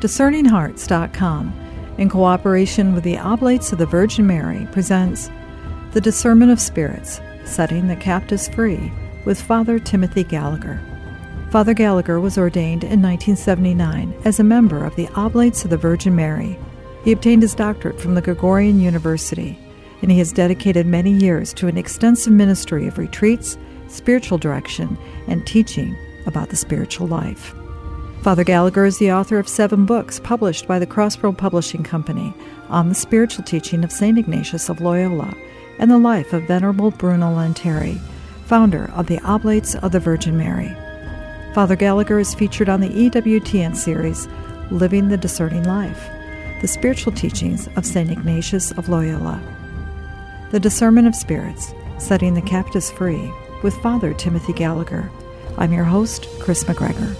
DiscerningHearts.com, in cooperation with the Oblates of the Virgin Mary, presents The Discernment of Spirits Setting the Captives Free with Father Timothy Gallagher. Father Gallagher was ordained in 1979 as a member of the Oblates of the Virgin Mary. He obtained his doctorate from the Gregorian University, and he has dedicated many years to an extensive ministry of retreats, spiritual direction, and teaching about the spiritual life. Father Gallagher is the author of seven books published by the Crossroad Publishing Company on the spiritual teaching of St. Ignatius of Loyola and the life of Venerable Bruno Lanteri, founder of the Oblates of the Virgin Mary. Father Gallagher is featured on the EWTN series Living the Discerning Life, the spiritual teachings of St. Ignatius of Loyola. The Discernment of Spirits, Setting the Captives Free, with Father Timothy Gallagher. I'm your host, Kris McGregor.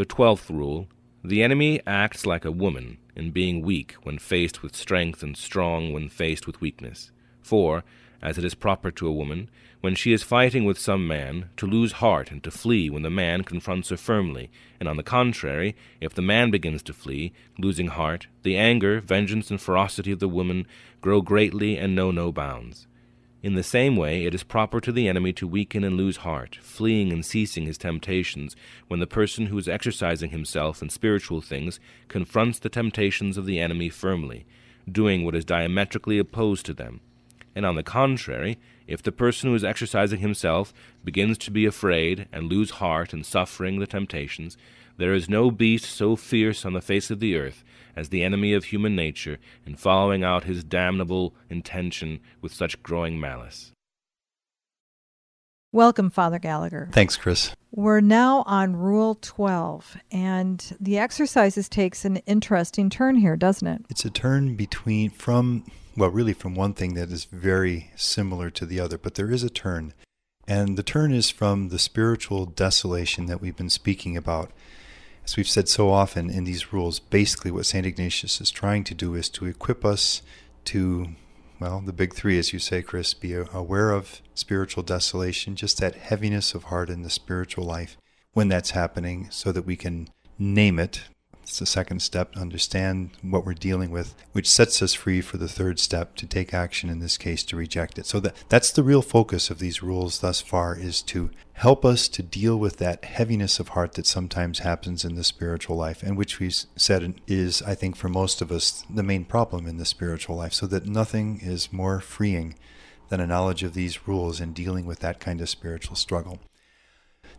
The twelfth rule The enemy acts like a woman in being weak when faced with strength and strong when faced with weakness. For, as it is proper to a woman, when she is fighting with some man, to lose heart and to flee when the man confronts her firmly, and on the contrary, if the man begins to flee, losing heart, the anger, vengeance, and ferocity of the woman grow greatly and know no bounds. In the same way, it is proper to the enemy to weaken and lose heart, fleeing and ceasing his temptations, when the person who is exercising himself in spiritual things confronts the temptations of the enemy firmly, doing what is diametrically opposed to them. And on the contrary, if the person who is exercising himself begins to be afraid and lose heart in suffering the temptations, there is no beast so fierce on the face of the earth as the enemy of human nature in following out his damnable intention with such growing malice. Welcome, Father Gallagher. Thanks, Kris. We're now on Rule 12, and the exercises takes an interesting turn here, doesn't it? It's a turn between from well, really from one thing that is very similar to the other, but there is a turn. And the turn is from the spiritual desolation that we've been speaking about. As we've said so often in these rules, basically what St. Ignatius is trying to do is to equip us to, well, the big three, as you say, Kris, be aware of spiritual desolation, just that heaviness of heart in the spiritual life when that's happening, so that we can name it, it's the second step understand what we're dealing with, which sets us free for the third step to take action, in this case, to reject it. So that, that's the real focus of these rules thus far is to help us to deal with that heaviness of heart that sometimes happens in the spiritual life, and which we've said is, I think, for most of us, the main problem in the spiritual life, so that nothing is more freeing than a knowledge of these rules in dealing with that kind of spiritual struggle.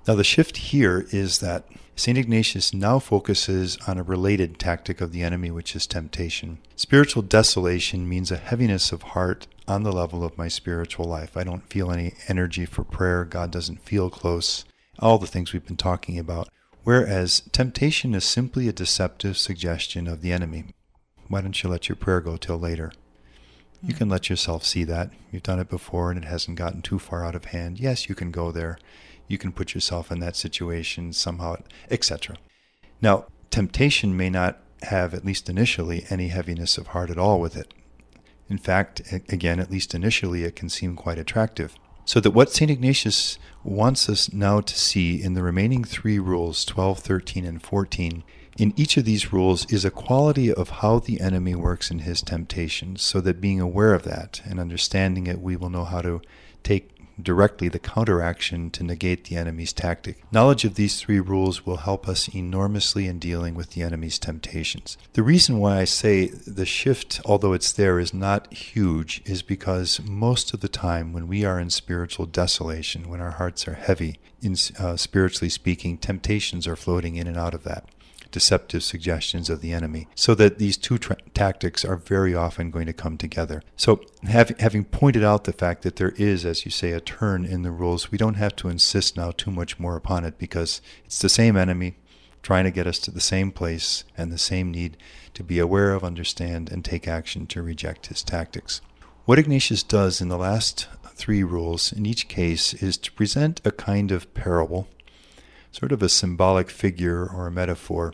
Now, the shift here is that St. Ignatius now focuses on a related tactic of the enemy, which is temptation. Spiritual desolation means a heaviness of heart on the level of my spiritual life. I don't feel any energy for prayer. God doesn't feel close. All the things we've been talking about. Whereas temptation is simply a deceptive suggestion of the enemy. Why don't you let your prayer go till later? You can let yourself see that. You've done it before and it hasn't gotten too far out of hand. Yes, you can go there you can put yourself in that situation somehow, etc. Now, temptation may not have, at least initially, any heaviness of heart at all with it. In fact, again, at least initially, it can seem quite attractive. So that what St. Ignatius wants us now to see in the remaining three rules, 12, 13, and 14, in each of these rules is a quality of how the enemy works in his temptations, so that being aware of that and understanding it, we will know how to take directly the counteraction to negate the enemy's tactic. Knowledge of these three rules will help us enormously in dealing with the enemy's temptations. The reason why I say the shift, although it's there, is not huge is because most of the time when we are in spiritual desolation, when our hearts are heavy, in, uh, spiritually speaking, temptations are floating in and out of that deceptive suggestions of the enemy. So that these two tra- tactics are very often going to come together. So, have, having pointed out the fact that there is, as you say, a turn in the rules, we don't have to insist now too much more upon it because it's the same enemy trying to get us to the same place and the same need to be aware of, understand, and take action to reject his tactics. What Ignatius does in the last three rules in each case is to present a kind of parable sort of a symbolic figure or a metaphor,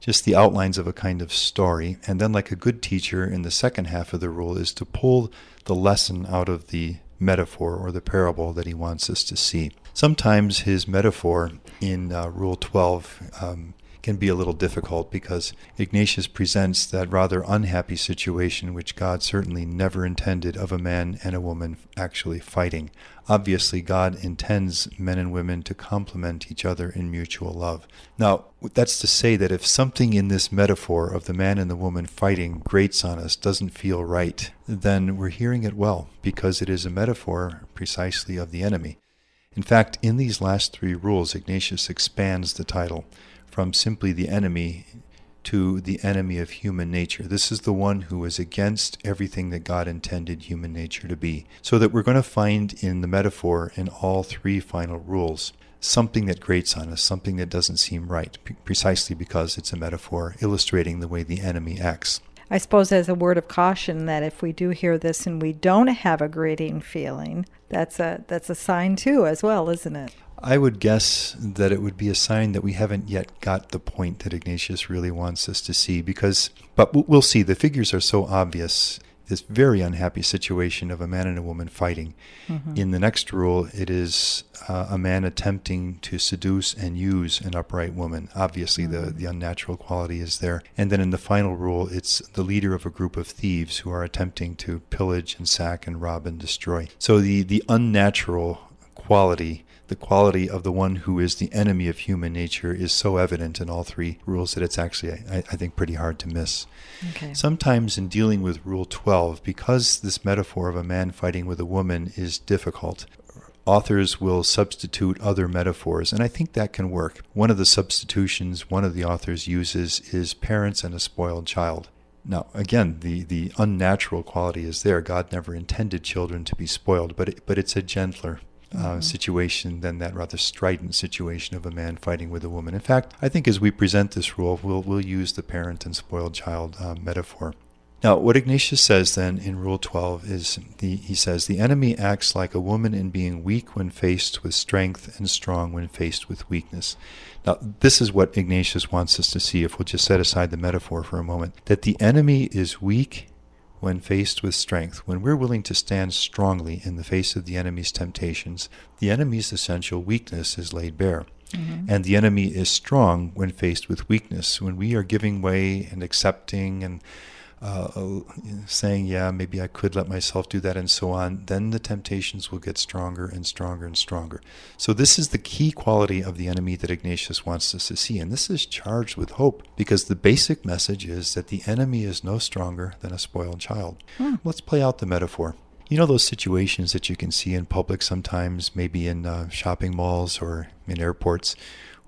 just the outlines of a kind of story. And then, like a good teacher in the second half of the rule, is to pull the lesson out of the metaphor or the parable that he wants us to see. Sometimes his metaphor in uh, Rule 12 um, can be a little difficult because Ignatius presents that rather unhappy situation which God certainly never intended of a man and a woman actually fighting. Obviously, God intends men and women to complement each other in mutual love. Now, that's to say that if something in this metaphor of the man and the woman fighting grates on us, doesn't feel right, then we're hearing it well because it is a metaphor precisely of the enemy. In fact, in these last three rules, Ignatius expands the title from simply the enemy to the enemy of human nature. This is the one who is against everything that God intended human nature to be. So that we're going to find in the metaphor in all three final rules something that grates on us, something that doesn't seem right, precisely because it's a metaphor illustrating the way the enemy acts. I suppose as a word of caution that if we do hear this and we don't have a grating feeling, that's a that's a sign too as well, isn't it? I would guess that it would be a sign that we haven't yet got the point that Ignatius really wants us to see because but we'll see the figures are so obvious this very unhappy situation of a man and a woman fighting. Mm-hmm. In the next rule, it is uh, a man attempting to seduce and use an upright woman. Obviously, mm-hmm. the, the unnatural quality is there. And then in the final rule, it's the leader of a group of thieves who are attempting to pillage and sack and rob and destroy. So the, the unnatural quality the quality of the one who is the enemy of human nature is so evident in all three rules that it's actually, I, I think, pretty hard to miss. Okay. Sometimes in dealing with Rule 12, because this metaphor of a man fighting with a woman is difficult, authors will substitute other metaphors, and I think that can work. One of the substitutions one of the authors uses is parents and a spoiled child. Now, again, the, the unnatural quality is there. God never intended children to be spoiled, but it, but it's a gentler uh, mm-hmm. situation than that rather strident situation of a man fighting with a woman. In fact, I think as we present this rule, we'll, we'll use the parent and spoiled child uh, metaphor. Now, what Ignatius says then in Rule 12 is the, he says, The enemy acts like a woman in being weak when faced with strength and strong when faced with weakness. Now, this is what Ignatius wants us to see if we'll just set aside the metaphor for a moment that the enemy is weak when faced with strength, when we're willing to stand strongly in the face of the enemy's temptations, the enemy's essential weakness is laid bare. Mm-hmm. And the enemy is strong when faced with weakness. When we are giving way and accepting and uh, uh, saying, yeah, maybe I could let myself do that, and so on, then the temptations will get stronger and stronger and stronger. So, this is the key quality of the enemy that Ignatius wants us to see. And this is charged with hope because the basic message is that the enemy is no stronger than a spoiled child. Hmm. Let's play out the metaphor. You know those situations that you can see in public sometimes, maybe in uh, shopping malls or in airports,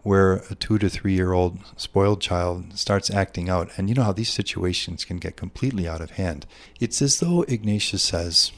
where a two to three year old spoiled child starts acting out. And you know how these situations can get completely out of hand. It's as though Ignatius says,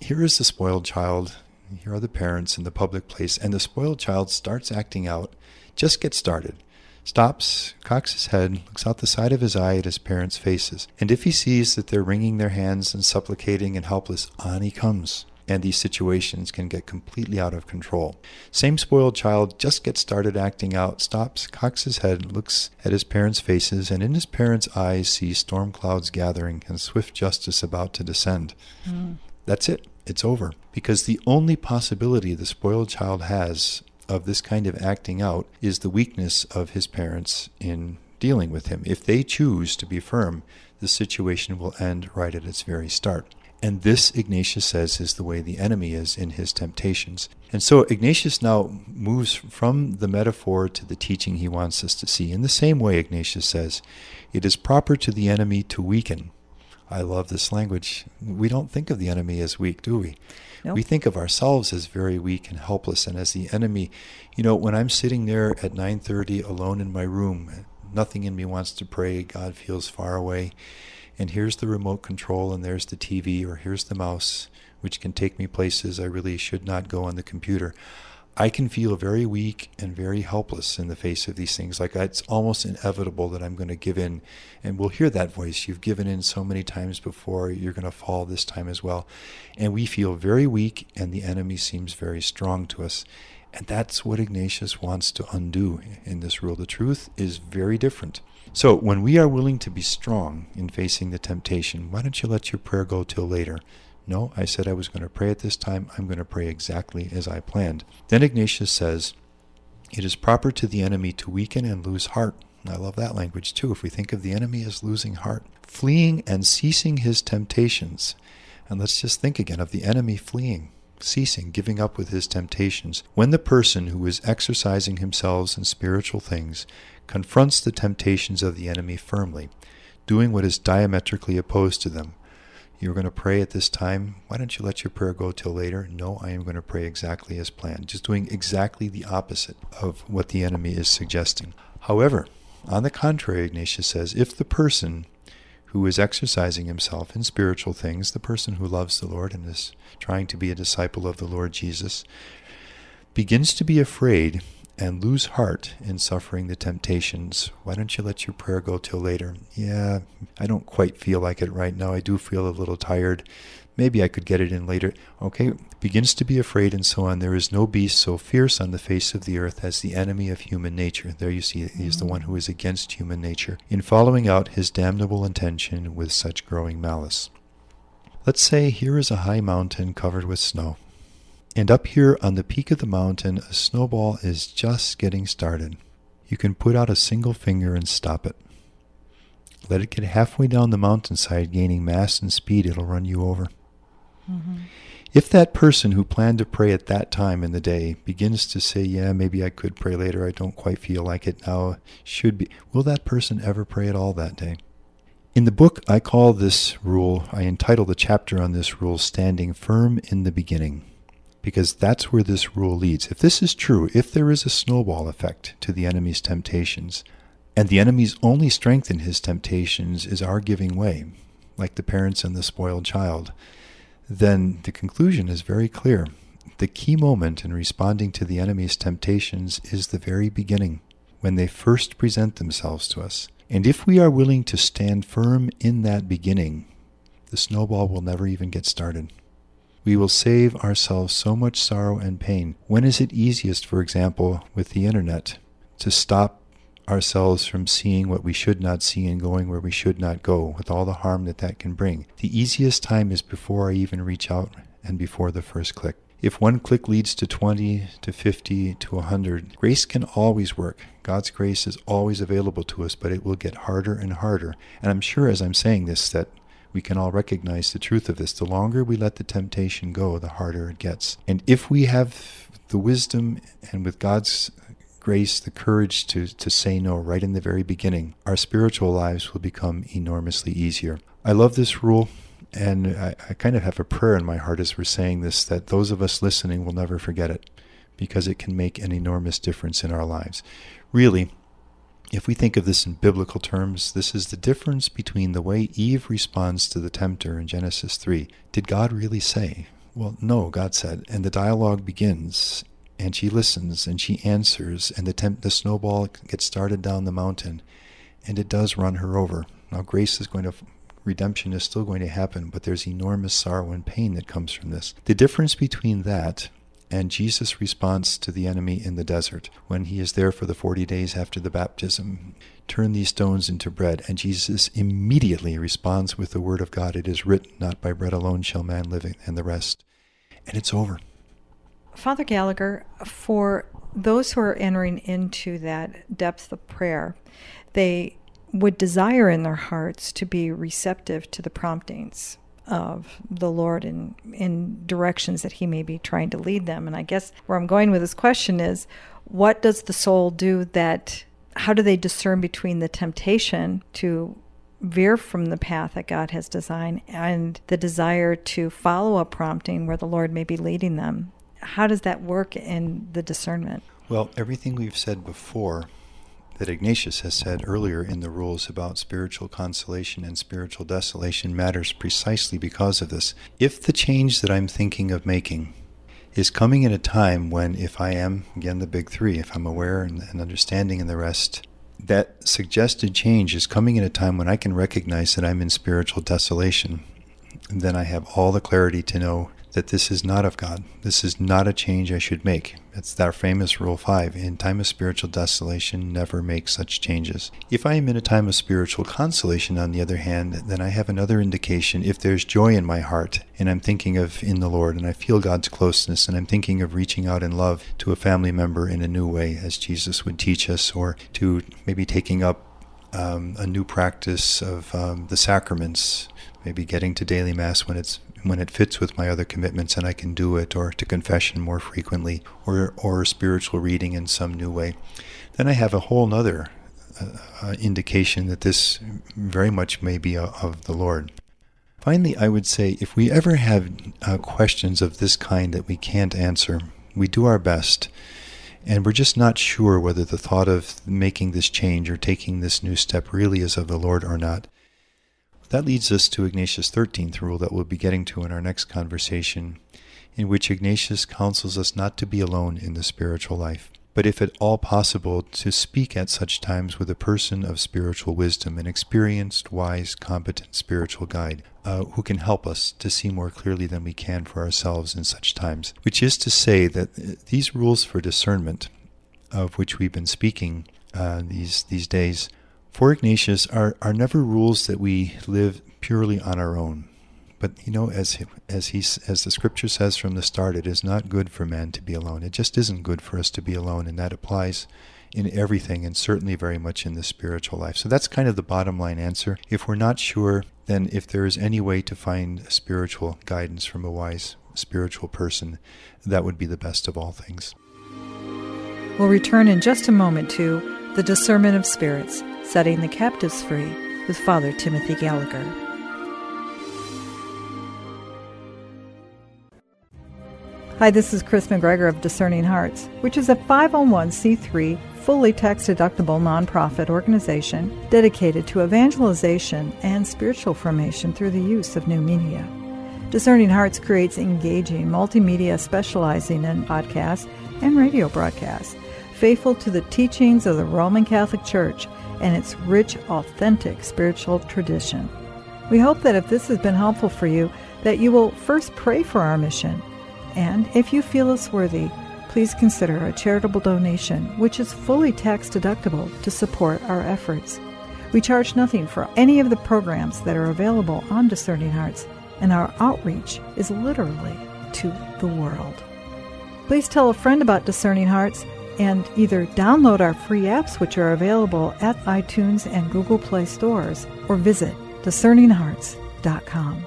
Here is the spoiled child, here are the parents in the public place, and the spoiled child starts acting out, just get started. Stops, cocks his head, looks out the side of his eye at his parents' faces, and if he sees that they're wringing their hands and supplicating and helpless, on he comes and these situations can get completely out of control. Same spoiled child just gets started acting out, stops, cocks his head, looks at his parents' faces, and in his parents' eyes sees storm clouds gathering and swift justice about to descend. Mm. That's it. It's over. Because the only possibility the spoiled child has of this kind of acting out is the weakness of his parents in dealing with him. If they choose to be firm, the situation will end right at its very start. And this, Ignatius says, is the way the enemy is in his temptations. And so Ignatius now moves from the metaphor to the teaching he wants us to see. In the same way, Ignatius says, it is proper to the enemy to weaken. I love this language. We don't think of the enemy as weak, do we? Nope. We think of ourselves as very weak and helpless and as the enemy. You know, when I'm sitting there at 9:30 alone in my room, nothing in me wants to pray, God feels far away and here's the remote control, and there's the TV, or here's the mouse, which can take me places I really should not go on the computer. I can feel very weak and very helpless in the face of these things. Like it's almost inevitable that I'm going to give in. And we'll hear that voice. You've given in so many times before, you're going to fall this time as well. And we feel very weak, and the enemy seems very strong to us. And that's what Ignatius wants to undo in this rule. The truth is very different. So, when we are willing to be strong in facing the temptation, why don't you let your prayer go till later? No, I said I was going to pray at this time. I'm going to pray exactly as I planned. Then Ignatius says, It is proper to the enemy to weaken and lose heart. I love that language too. If we think of the enemy as losing heart, fleeing and ceasing his temptations. And let's just think again of the enemy fleeing, ceasing, giving up with his temptations. When the person who is exercising himself in spiritual things confronts the temptations of the enemy firmly, doing what is diametrically opposed to them, you're going to pray at this time. Why don't you let your prayer go till later? No, I am going to pray exactly as planned, just doing exactly the opposite of what the enemy is suggesting. However, on the contrary, Ignatius says, if the person who is exercising himself in spiritual things, the person who loves the Lord and is trying to be a disciple of the Lord Jesus, begins to be afraid and lose heart in suffering the temptations, why don't you let your prayer go till later? Yeah, I don't quite feel like it right now. I do feel a little tired. Maybe I could get it in later. Okay, begins to be afraid and so on. There is no beast so fierce on the face of the earth as the enemy of human nature. There you see, he is the one who is against human nature in following out his damnable intention with such growing malice. Let's say here is a high mountain covered with snow. And up here on the peak of the mountain, a snowball is just getting started. You can put out a single finger and stop it. Let it get halfway down the mountainside, gaining mass and speed, it'll run you over. Mm-hmm. If that person who planned to pray at that time in the day begins to say, Yeah, maybe I could pray later, I don't quite feel like it now, should be, will that person ever pray at all that day? In the book, I call this rule, I entitle the chapter on this rule, Standing Firm in the Beginning because that's where this rule leads. If this is true, if there is a snowball effect to the enemy's temptations, and the enemy's only strength in his temptations is our giving way, like the parents and the spoiled child, then the conclusion is very clear. The key moment in responding to the enemy's temptations is the very beginning, when they first present themselves to us. And if we are willing to stand firm in that beginning, the snowball will never even get started we will save ourselves so much sorrow and pain. When is it easiest, for example, with the internet, to stop ourselves from seeing what we should not see and going where we should not go, with all the harm that that can bring? The easiest time is before I even reach out and before the first click. If one click leads to 20, to 50, to 100, grace can always work. God's grace is always available to us, but it will get harder and harder. And I'm sure as I'm saying this that we can all recognize the truth of this. The longer we let the temptation go, the harder it gets. And if we have the wisdom and with God's grace, the courage to, to say no right in the very beginning, our spiritual lives will become enormously easier. I love this rule. And I, I, kind of have a prayer in my heart as we're saying this that those of us listening will never forget it because it can make an enormous difference in our lives. Really, if we think of this in biblical terms, this is the difference between the way Eve responds to the tempter in Genesis 3. Did God really say? Well, no, God said. And the dialogue begins, and she listens, and she answers, and the, temp- the snowball gets started down the mountain, and it does run her over. Now, grace is going to, redemption is still going to happen, but there's enormous sorrow and pain that comes from this. The difference between that and Jesus' response to the enemy in the desert when he is there for the 40 days after the baptism. Turn these stones into bread. And Jesus immediately responds with the word of God It is written, Not by bread alone shall man live, and the rest. And it's over. Father Gallagher, for those who are entering into that depth of prayer, they would desire in their hearts to be receptive to the promptings of the Lord in in directions that He may be trying to lead them. And I guess where I'm going with this question is, what does the soul do that? How do they discern between the temptation to veer from the path that God has designed and the desire to follow a prompting where the Lord may be leading them? How does that work in the discernment? Well, everything we've said before that Ignatius has said earlier in the rules about spiritual consolation and spiritual desolation matters precisely because of this. If the change that I'm thinking of making is coming at a time when, if I am, again, the big three, if I'm aware and, and understanding and the rest, that suggested change is coming at a time when I can recognize that I'm in spiritual desolation, then I have all the clarity to know that this is not of God. This is not a change I should make. It's that famous Rule 5 in time of spiritual desolation, never make such changes. If I am in a time of spiritual consolation, on the other hand, then I have another indication. If there's joy in my heart and I'm thinking of in the Lord and I feel God's closeness and I'm thinking of reaching out in love to a family member in a new way, as Jesus would teach us, or to maybe taking up um, a new practice of um, the sacraments, maybe getting to daily mass when it's when it fits with my other commitments and I can do it, or to confession more frequently, or or spiritual reading in some new way, then I have a whole other uh, uh, indication that this very much may be a, of the Lord. Finally, I would say if we ever have uh, questions of this kind that we can't answer, we do our best. And we're just not sure whether the thought of making this change or taking this new step really is of the Lord or not. That leads us to Ignatius' 13th rule that we'll be getting to in our next conversation, in which Ignatius counsels us not to be alone in the spiritual life, but if at all possible, to speak at such times with a person of spiritual wisdom, an experienced, wise, competent spiritual guide, uh, who can help us to see more clearly than we can for ourselves in such times. Which is to say that uh, these rules for discernment, of which we've been speaking uh, these these days, for Ignatius are, are never rules that we live purely on our own. But you know, as as he as the scripture says from the start, it is not good for man to be alone. It just isn't good for us to be alone, and that applies in everything, and certainly very much in the spiritual life. So that's kind of the bottom line answer. If we're not sure, then if there is any way to find spiritual guidance from a wise spiritual person, that would be the best of all things. We'll return in just a moment to the discernment of spirits Setting the Captives Free with Father Timothy Gallagher. Hi, this is Kris McGregor of Discerning Hearts, which is a 501c3 fully tax deductible nonprofit organization dedicated to evangelization and spiritual formation through the use of new media. Discerning Hearts creates engaging multimedia specializing in podcasts and radio broadcasts, faithful to the teachings of the Roman Catholic Church and its rich, authentic spiritual tradition. We hope that if this has been helpful for you, that you will first pray for our mission. And if you feel us worthy, please consider a charitable donation, which is fully tax deductible to support our efforts. We charge nothing for any of the programs that are available on Discerning Hearts, and our outreach is literally to the world. Please tell a friend about Discerning Hearts and either download our free apps, which are available at iTunes and Google Play stores, or visit discerninghearts.com.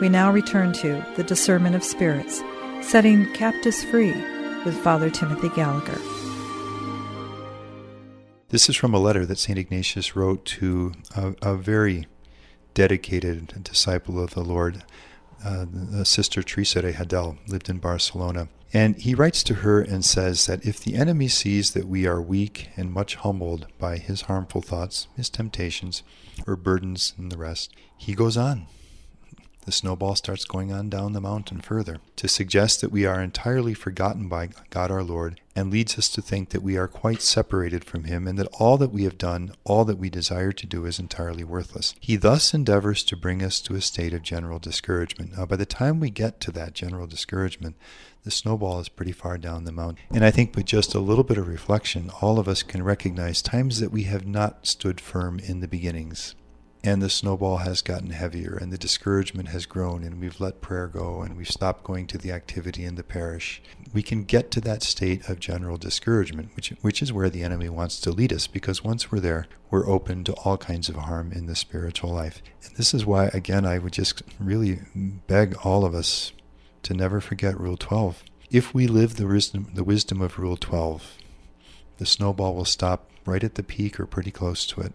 We now return to the discernment of spirits, setting captives free with Father Timothy Gallagher. This is from a letter that St. Ignatius wrote to a, a very dedicated disciple of the Lord, uh, sister Teresa Rejadell lived in Barcelona. And he writes to her and says that if the enemy sees that we are weak and much humbled by his harmful thoughts, his temptations, or burdens, and the rest, he goes on the snowball starts going on down the mountain further to suggest that we are entirely forgotten by God our Lord and leads us to think that we are quite separated from Him and that all that we have done, all that we desire to do, is entirely worthless. He thus endeavors to bring us to a state of general discouragement. Now, by the time we get to that general discouragement, the snowball is pretty far down the mountain. And I think with just a little bit of reflection, all of us can recognize times that we have not stood firm in the beginnings and the snowball has gotten heavier and the discouragement has grown and we've let prayer go and we've stopped going to the activity in the parish we can get to that state of general discouragement which which is where the enemy wants to lead us because once we're there we're open to all kinds of harm in the spiritual life. And this is why again I would just really beg all of us to never forget rule 12 if we live the wisdom the wisdom of rule 12 the snowball will stop right at the peak or pretty close to it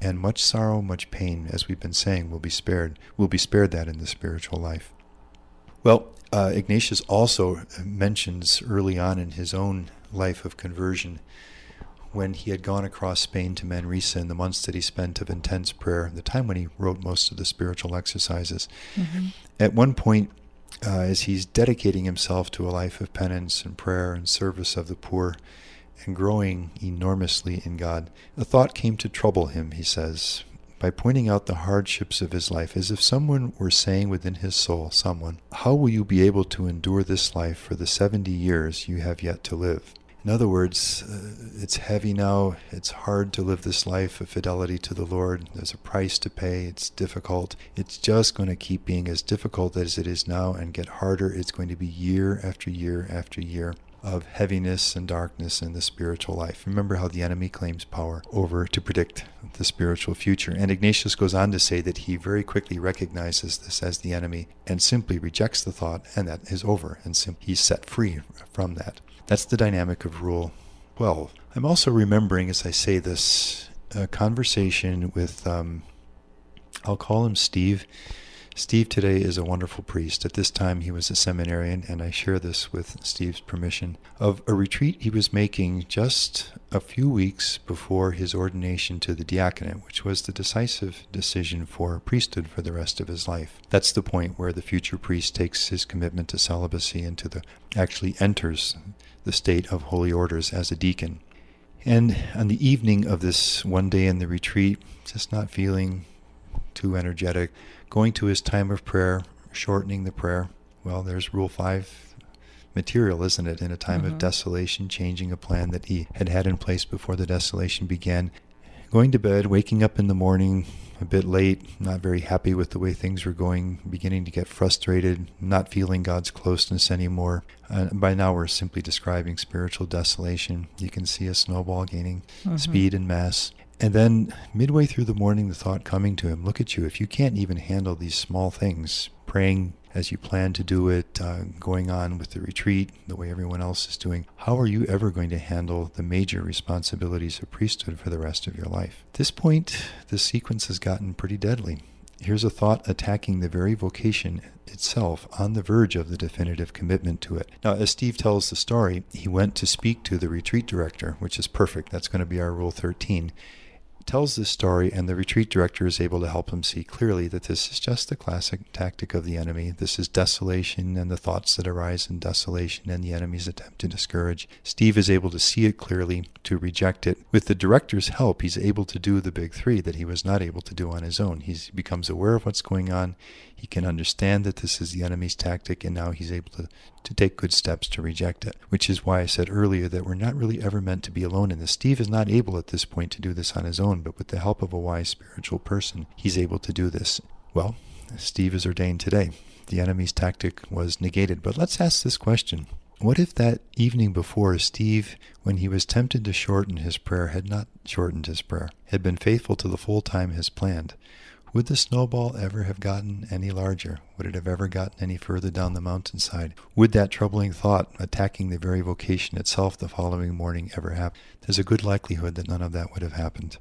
and much sorrow, much pain, as we've been saying, will be spared. Will be spared that in the spiritual life. Well, uh, Ignatius also mentions early on in his own life of conversion when he had gone across Spain to Manresa in the months that he spent of intense prayer, the time when he wrote most of the spiritual exercises. Mm-hmm. At one point, uh, as he's dedicating himself to a life of penance and prayer and service of the poor, and growing enormously in God, a thought came to trouble him, he says, by pointing out the hardships of his life, as if someone were saying within his soul, Someone, how will you be able to endure this life for the 70 years you have yet to live? In other words, uh, it's heavy now. It's hard to live this life of fidelity to the Lord. There's a price to pay. It's difficult. It's just going to keep being as difficult as it is now and get harder. It's going to be year after year after year of heaviness and darkness in the spiritual life. Remember how the enemy claims power over to predict the spiritual future. And Ignatius goes on to say that he very quickly recognizes this as the enemy and simply rejects the thought, and that is over, and sim- he's set free from that. That's the dynamic of Rule 12. I'm also remembering, as I say this, a conversation with, um, I'll call him Steve. Steve today is a wonderful priest. At this time, he was a seminarian, and I share this with Steve's permission, of a retreat he was making just a few weeks before his ordination to the diaconate, which was the decisive decision for priesthood for the rest of his life. That's the point where the future priest takes his commitment to celibacy and to the actually enters the state of holy orders as a deacon. And on the evening of this one day in the retreat, just not feeling too energetic, going to his time of prayer, shortening the prayer. Well, there's Rule 5 material, isn't it? In a time mm-hmm. of desolation, changing a plan that he had had in place before the desolation began. Going to bed, waking up in the morning a bit late, not very happy with the way things were going, beginning to get frustrated, not feeling God's closeness anymore. Uh, by now, we're simply describing spiritual desolation. You can see a snowball gaining mm-hmm. speed and mass. And then, midway through the morning, the thought coming to him look at you, if you can't even handle these small things, praying as you plan to do it, uh, going on with the retreat the way everyone else is doing, how are you ever going to handle the major responsibilities of priesthood for the rest of your life? At this point, the sequence has gotten pretty deadly. Here's a thought attacking the very vocation itself on the verge of the definitive commitment to it. Now, as Steve tells the story, he went to speak to the retreat director, which is perfect. That's going to be our Rule 13 tells this story, and the retreat director is able to help him see clearly that this is just the classic tactic of the enemy. This is desolation and the thoughts that arise in desolation and the enemy's attempt to discourage. Steve is able to see it clearly, to reject it. With the director's help, he's able to do the big three that he was not able to do on his own. He becomes aware of what's going on. He can understand that this is the enemy's tactic, and now he's able to, to take good steps to reject it, which is why I said earlier that we're not really ever meant to be alone in this. Steve is not able at this point to do this on his own, but with the help of a wise spiritual person, he's able to do this. Well, Steve is ordained today. The enemy's tactic was negated. But let's ask this question What if that evening before, Steve, when he was tempted to shorten his prayer, had not shortened his prayer, had been faithful to the full time as planned? Would the snowball ever have gotten any larger? Would it have ever gotten any further down the mountainside? Would that troubling thought attacking the very vocation itself the following morning ever happen? There's a good likelihood that none of that would have happened.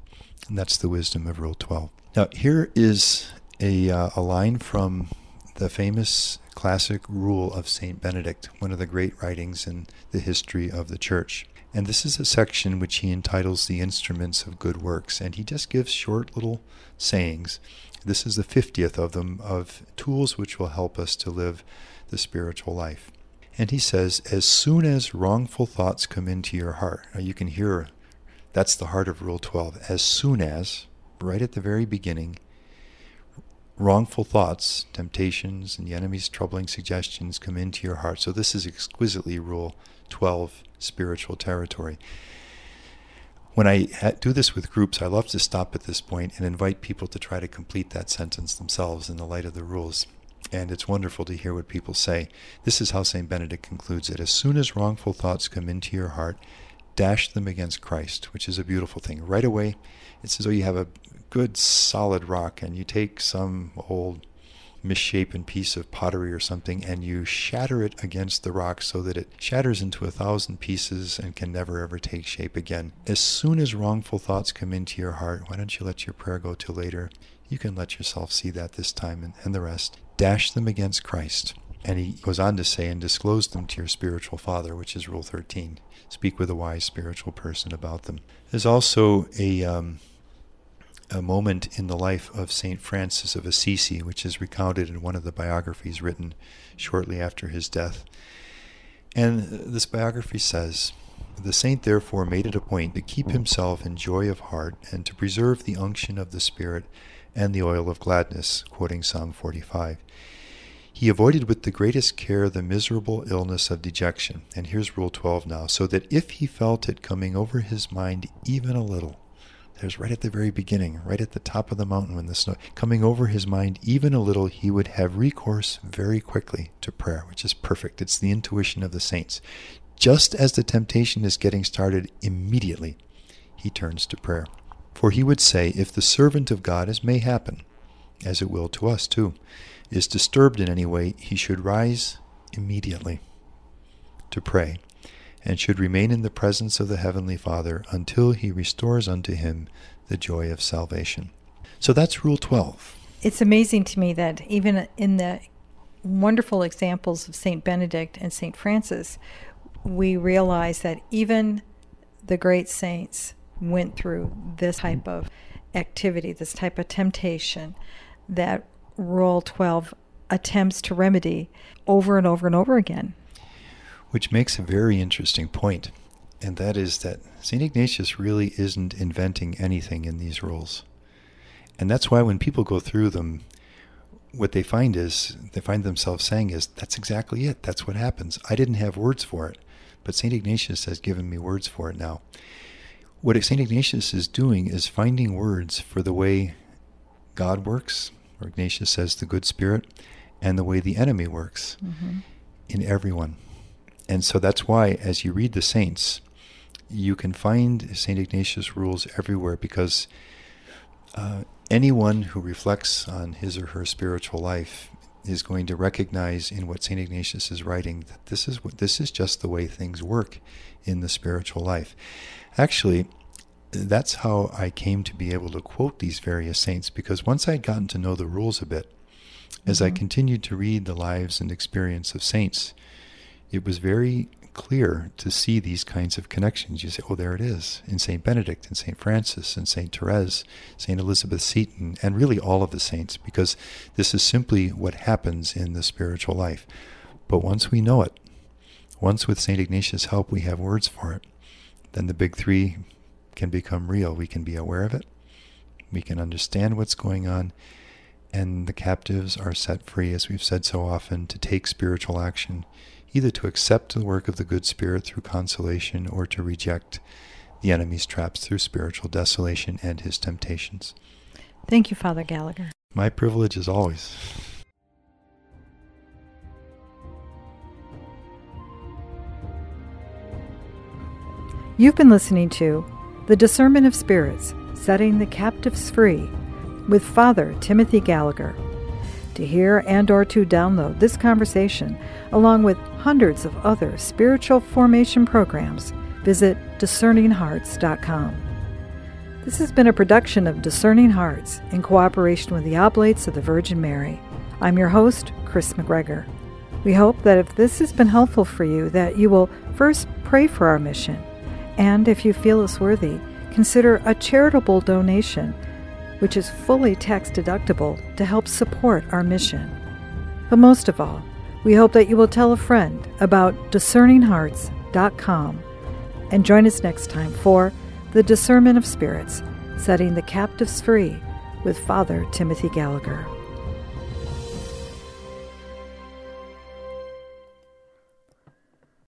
And that's the wisdom of Rule 12. Now, here is a, uh, a line from the famous classic rule of St. Benedict, one of the great writings in the history of the church. And this is a section which he entitles The Instruments of Good Works. And he just gives short little sayings. This is the 50th of them of tools which will help us to live the spiritual life. And he says, as soon as wrongful thoughts come into your heart, now you can hear that's the heart of Rule 12. As soon as, right at the very beginning, wrongful thoughts, temptations, and the enemy's troubling suggestions come into your heart. So this is exquisitely Rule 12 spiritual territory. When I do this with groups, I love to stop at this point and invite people to try to complete that sentence themselves in the light of the rules. And it's wonderful to hear what people say. This is how St. Benedict concludes it. As soon as wrongful thoughts come into your heart, dash them against Christ, which is a beautiful thing. Right away, it's as though you have a good solid rock and you take some old misshapen piece of pottery or something and you shatter it against the rock so that it shatters into a thousand pieces and can never ever take shape again. As soon as wrongful thoughts come into your heart, why don't you let your prayer go till later? You can let yourself see that this time and, and the rest. Dash them against Christ. And he goes on to say, and disclose them to your spiritual father, which is Rule 13. Speak with a wise spiritual person about them. There's also a um, a moment in the life of St. Francis of Assisi, which is recounted in one of the biographies written shortly after his death. And this biography says The saint therefore made it a point to keep himself in joy of heart and to preserve the unction of the Spirit and the oil of gladness, quoting Psalm 45. He avoided with the greatest care the miserable illness of dejection. And here's Rule 12 now. So that if he felt it coming over his mind even a little, there's right at the very beginning, right at the top of the mountain when the snow coming over his mind even a little, he would have recourse very quickly to prayer, which is perfect. It's the intuition of the saints. Just as the temptation is getting started, immediately he turns to prayer. For he would say, If the servant of God, as may happen, as it will to us too, is disturbed in any way, he should rise immediately to pray, and should remain in the presence of the Heavenly Father until he restores unto him the joy of salvation. So that's Rule 12. It's amazing to me that even in the wonderful examples of St. Benedict and St. Francis, we realize that even the great saints went through this type of activity, this type of temptation that Rule 12 attempts to remedy over and over and over again. Which makes a very interesting point, and that is that St. Ignatius really isn't inventing anything in these rules. And that's why when people go through them, what they find is, they find themselves saying is, that's exactly it. That's what happens. I didn't have words for it, but St. Ignatius has given me words for it now. What St. Ignatius is doing is finding words for the way God works, or Ignatius says the good spirit, and the way the enemy works mm-hmm. in everyone. And so that's why, as you read the saints, you can find St. Ignatius rules everywhere because uh, anyone who reflects on his or her spiritual life is going to recognize in what St. Ignatius is writing that this is what, this is just the way things work in the spiritual life. Actually, that's how I came to be able to quote these various saints because once I'd gotten to know the rules a bit, as mm-hmm. I continued to read the lives and experience of saints, it was very clear to see these kinds of connections. You say, oh, there it is in St. Benedict and St. Francis and St. Therese, St. Elizabeth Seton, and really all of the saints, because this is simply what happens in the spiritual life. But once we know it, once with St. Ignatius' help we have words for it, then the big three can become real. We can be aware of it, we can understand what's going on, and the captives are set free, as we've said so often, to take spiritual action, either to accept the work of the good spirit through consolation or to reject the enemy's traps through spiritual desolation and his temptations. Thank you, Father Gallagher. My privilege as always. You've been listening to the Discernment of Spirits Setting the Captives Free with Father Timothy Gallagher. To hear and or to download this conversation along with hundreds of other spiritual formation programs, visit discerninghearts.com. This has been a production of Discerning Hearts in cooperation with the Oblates of the Virgin Mary. I'm your host, Kris McGregor. We hope that if this has been helpful for you, that you will first pray for our mission and if you feel us worthy, consider a charitable donation, which is fully tax deductible to help support our mission. But most of all, we hope that you will tell a friend about discerninghearts.com and join us next time for The Discernment of Spirits Setting the Captives Free with Father Timothy Gallagher.